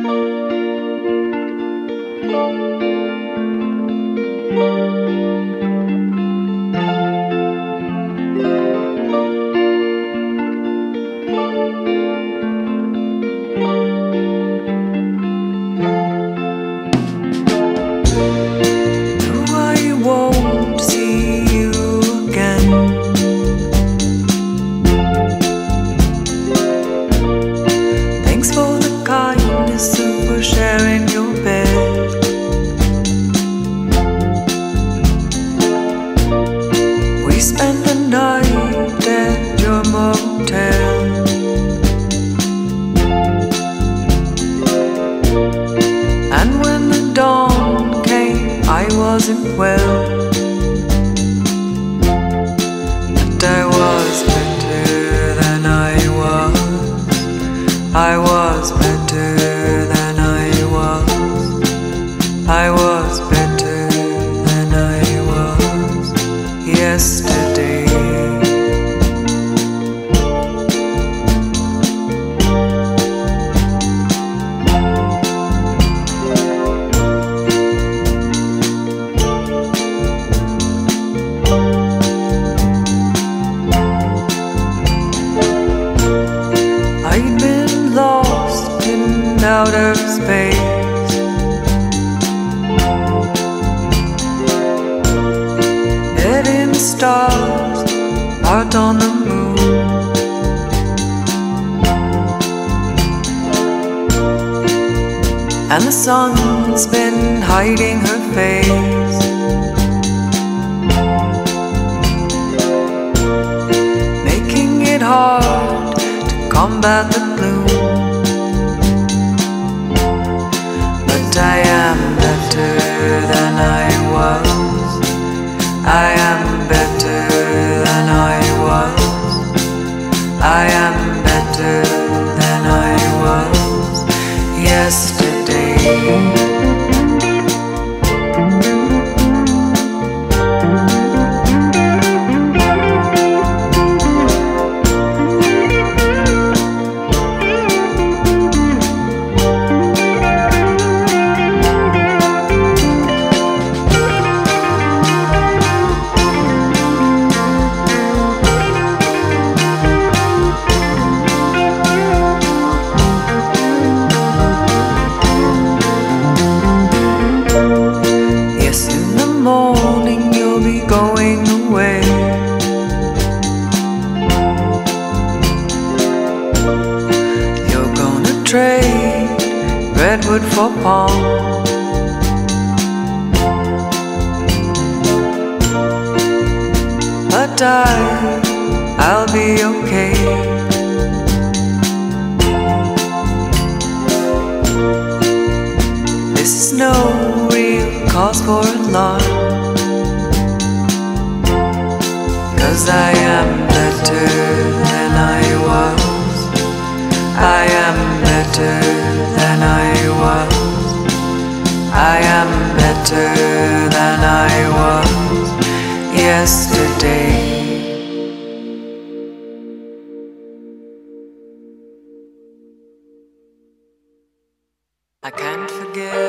Música hiding her face. Making it hard to combat the I can't forget.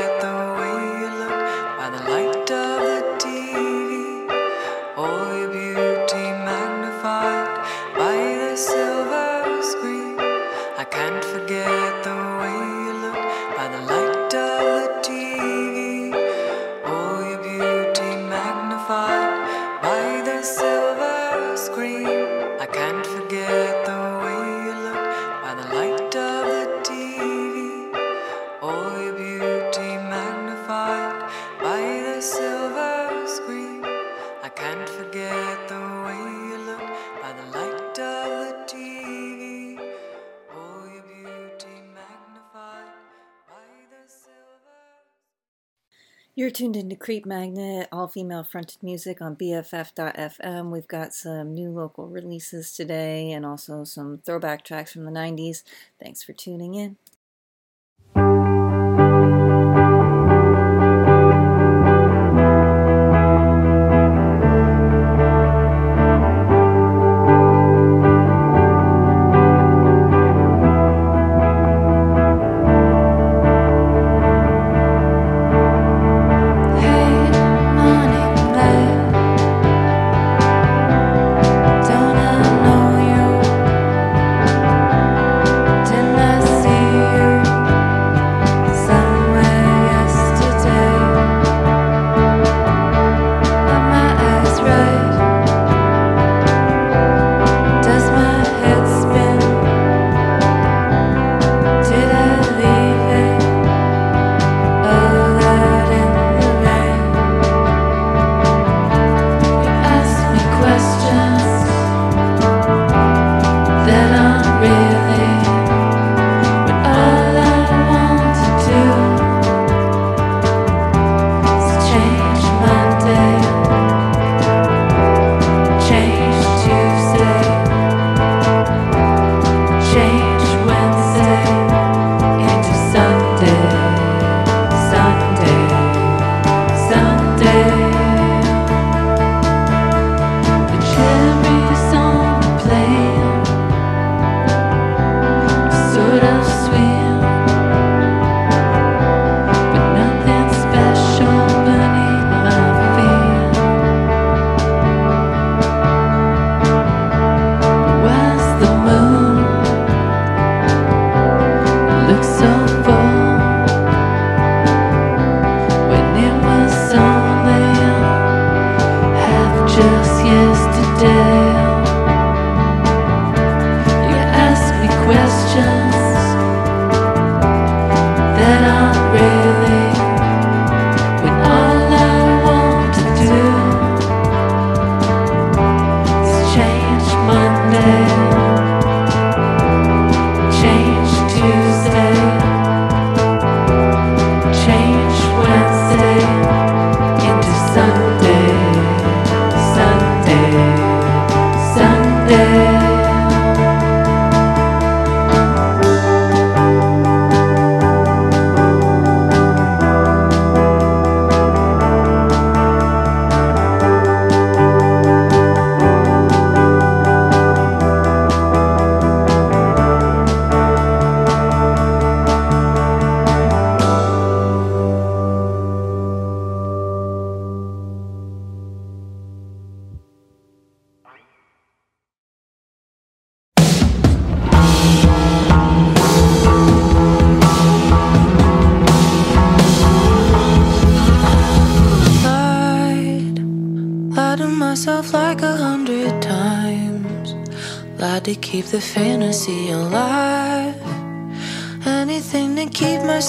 You're tuned into Creep Magnet, all female fronted music on BFF.fm. We've got some new local releases today and also some throwback tracks from the 90s. Thanks for tuning in.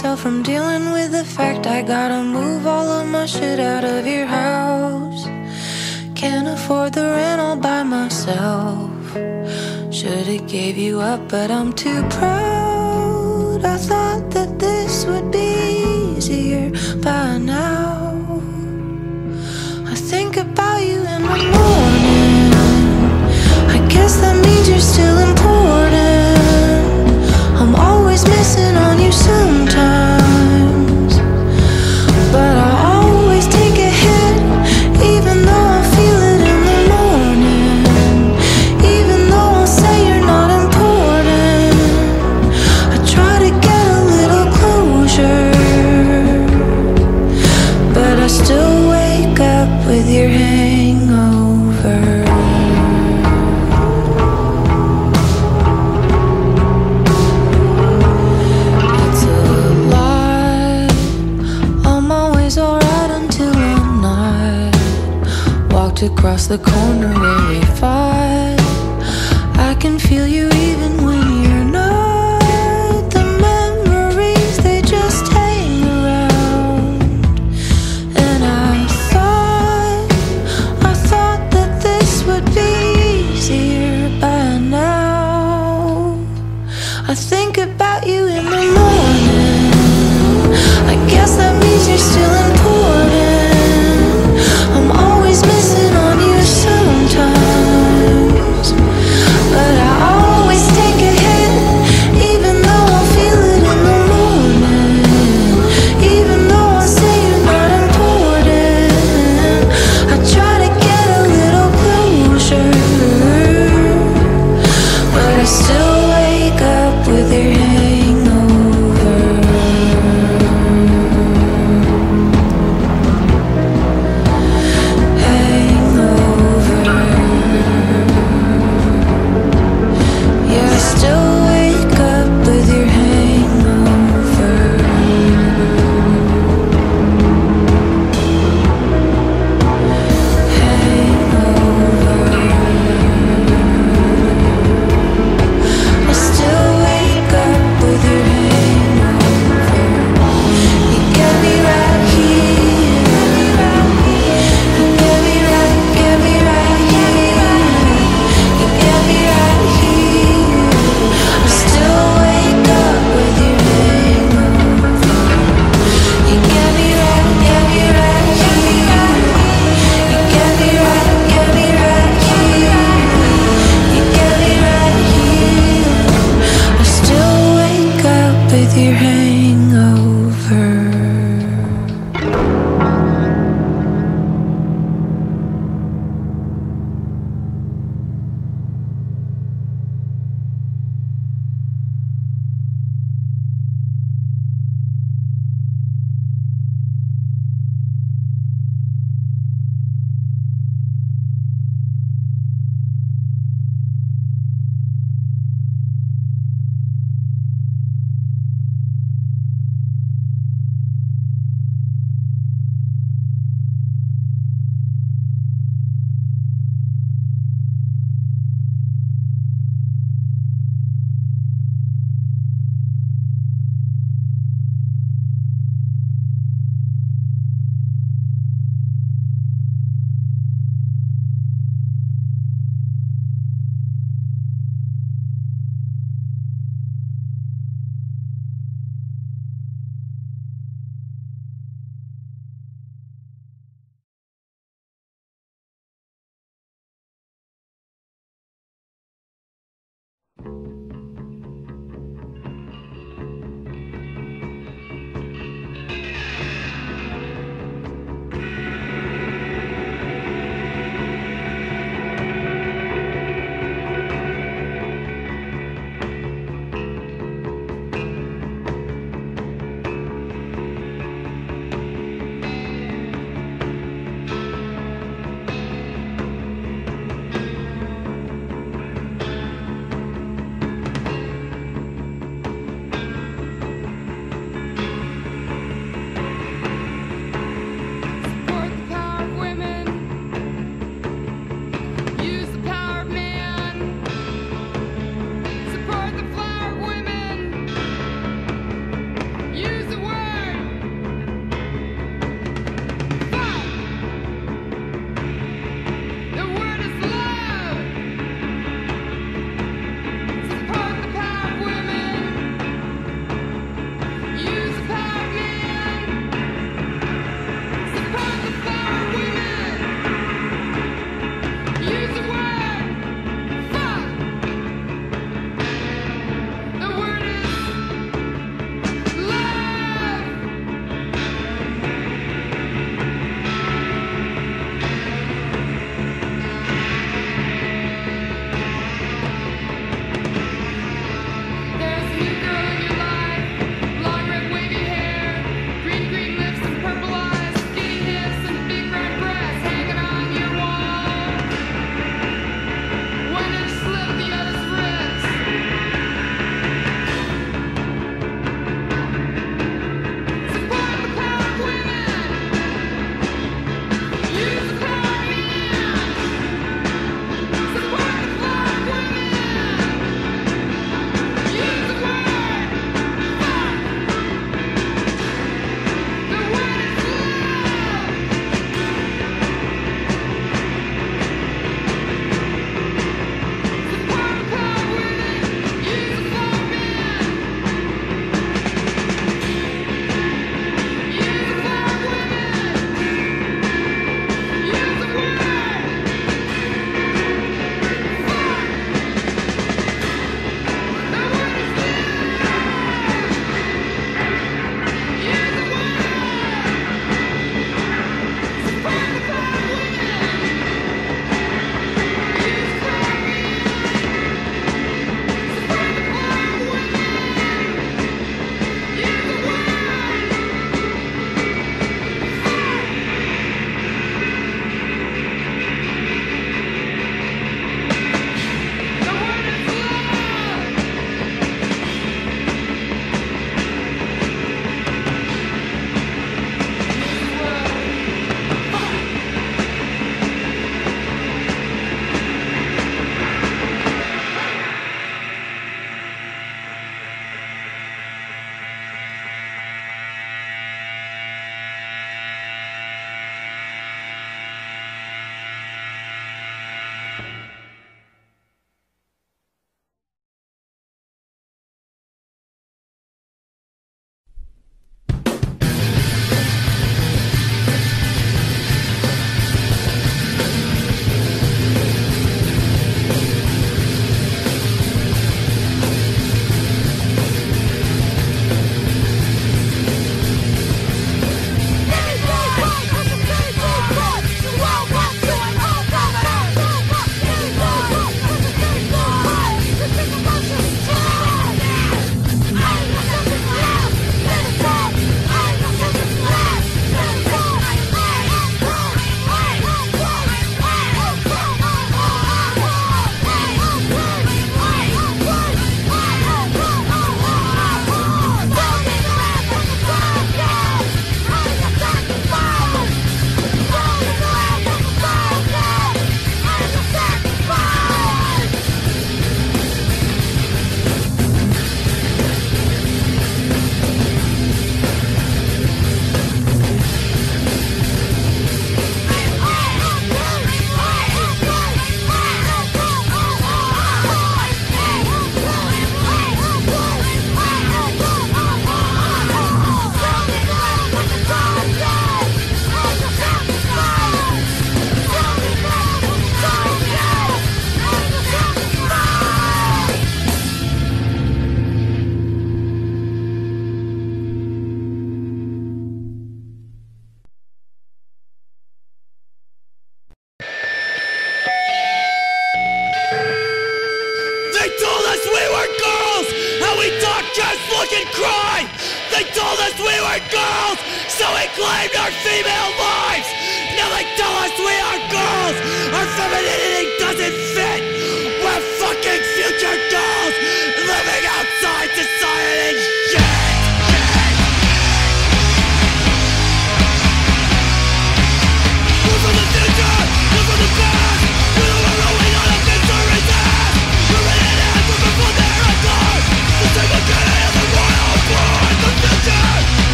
myself from dealing with the fact I gotta move all of my shit out of your house. Can't afford the rent all by myself. Should've gave you up, but I'm too proud.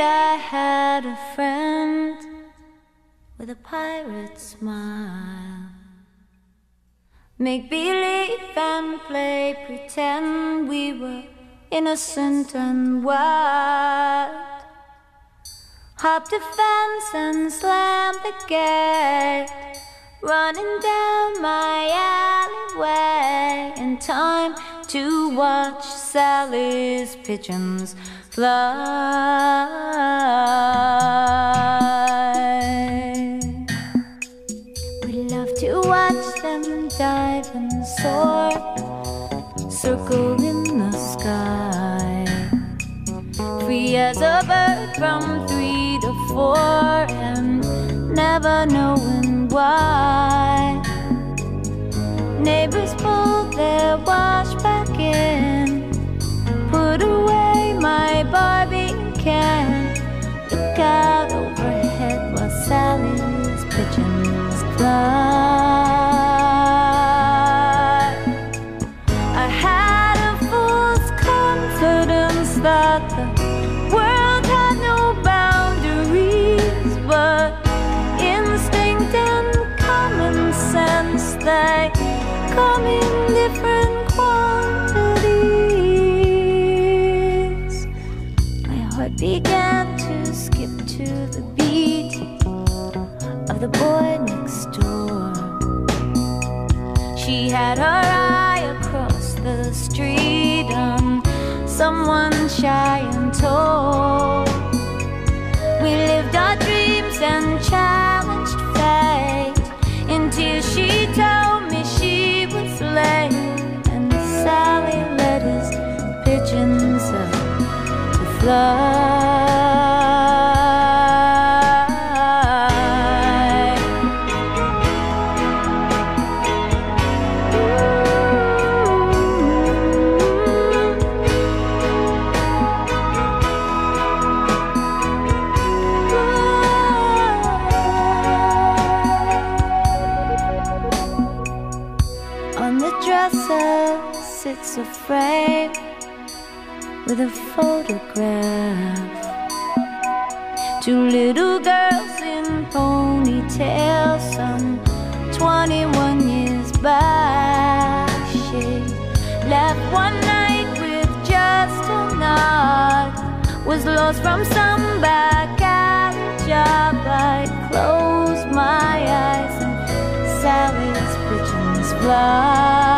I had a friend with a pirate smile. Make believe and play pretend we were innocent and wild. Hop the fence and slam the gate, running down my alleyway in time to watch Sally's pigeons fly. We love to watch them dive and soar, circle in the sky. Free as a bird from three to four, and never knowing why. Neighbors pull their wash back in, put away my Barbie can. Look out overhead while Sally's pigeons fly. I had a fool's confidence that the world had no boundaries, but instinct and common sense they come in different. began to skip to the beat of the boy next door. She had her eye across the street on someone shy and tall. We lived our dreams and challenged fate until she told me she was late. And Sally led his pigeons up to fly. photograph. Two little girls in ponytails, some 21 years back. She left one night with just a nod, was lost from some back alley job. I closed my eyes and Sally's pigeons fly.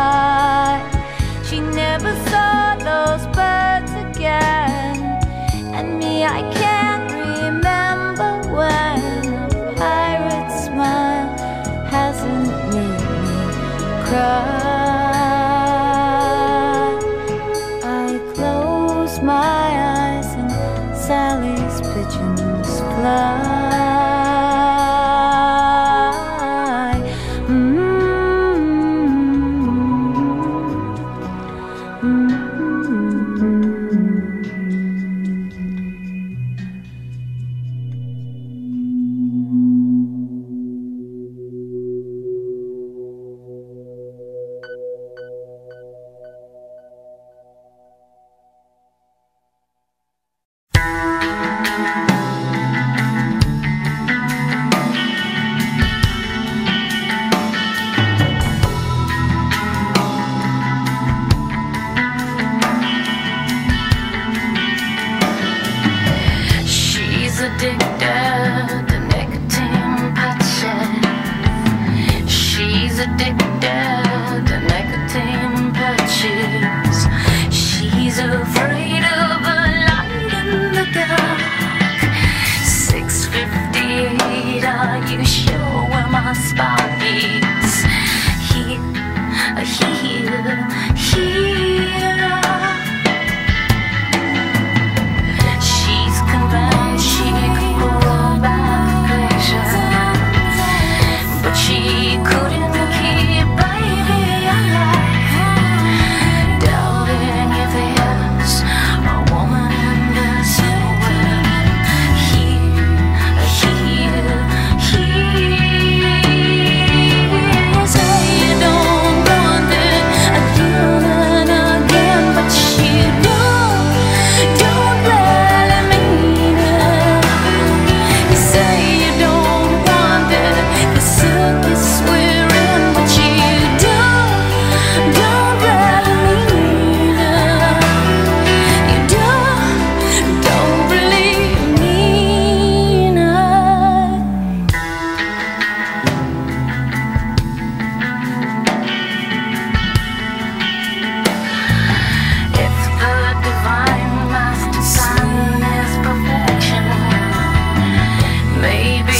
baby.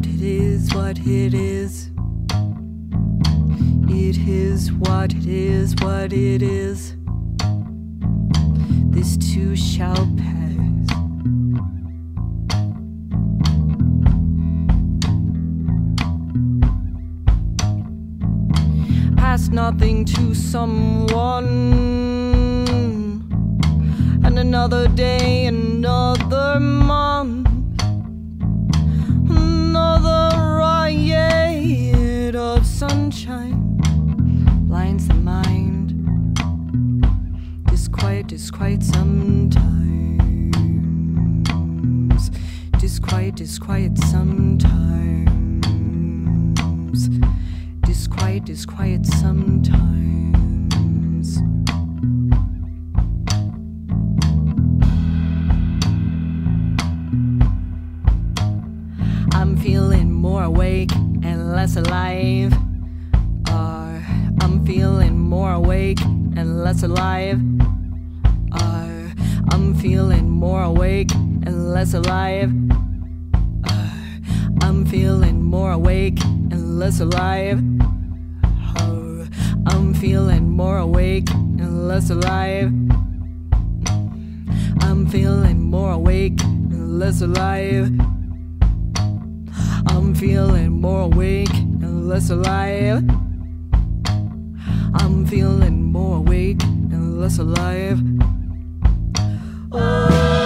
what it is, what it is. It is what it is, what it is. This too shall pass. Pass nothing to someone. And another day, another month Disquiet sometimes. Disquiet, disquiet sometimes. Disquiet, disquiet sometimes. I'm feeling more awake and less alive. Uh, I'm feeling more awake and less alive. Feeling more awake and less alive. I'm feeling more awake and less alive. I'm feeling more awake and less alive. I'm feeling more awake and less alive. I'm feeling more awake and less alive. I'm feeling more awake and less alive. It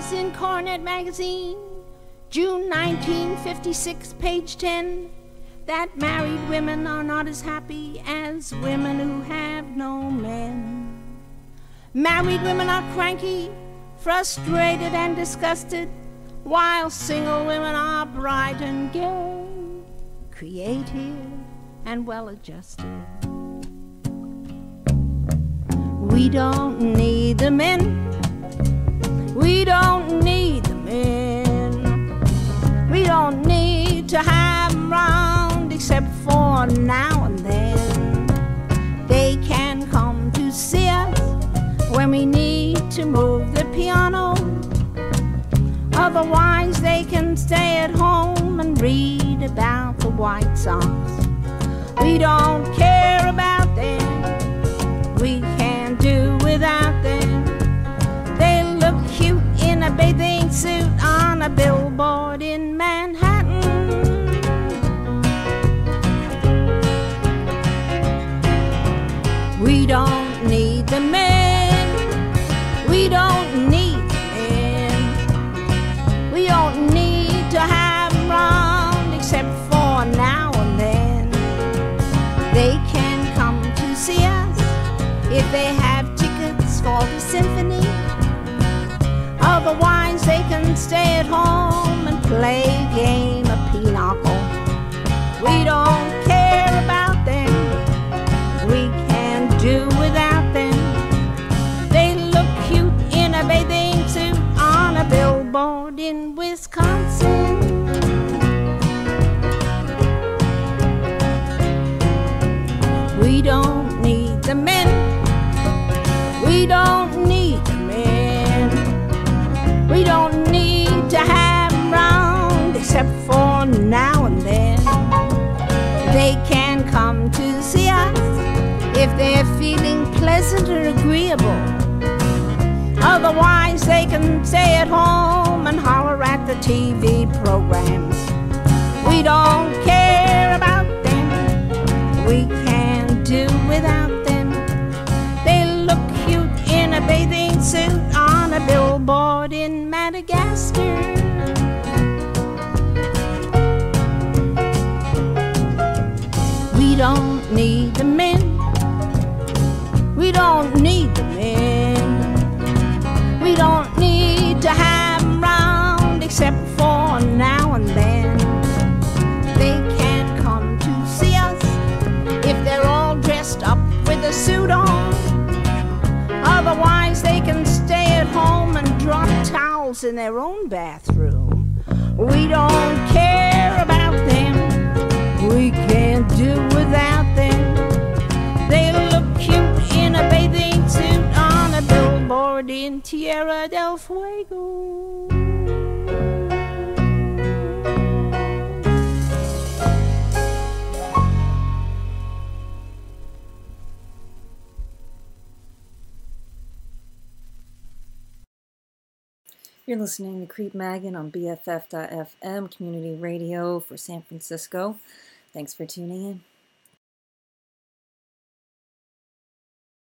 says in Coronet magazine, June 1956, page 10, that married women are not as happy as women who have no men. Married women are cranky, frustrated, and disgusted, while single women are bright and gay, creative, and well adjusted. We don't need the men. We don't need the men. We don't need to have 'em round except for now and then. They can come to see us when we need to move the piano. Otherwise, they can stay at home and read about the White Sox. We don't care about them. We can do without them. Bathing suit on a billboard in Manhattan. We don't need the men. We don't Otherwise, they can stay at home and play a game of pinochle. We don't care about them. We can do without them. They look cute in a bathing suit on a billboard in Wisconsin. If they're feeling pleasant or agreeable. Otherwise, they can stay at home and holler at the TV programs. We don't care about them. We can do without them. They look cute in a bathing suit on a billboard in Madagascar. We don't need a suit on. Otherwise, they can stay at home and drop towels in their own bathroom. We don't care about them. We can't do without them. They look cute in a bathing suit on a billboard in Tierra del Fuego. You're listening to Creep Magnet on BFF.FM, community radio for San Francisco. Thanks for tuning in.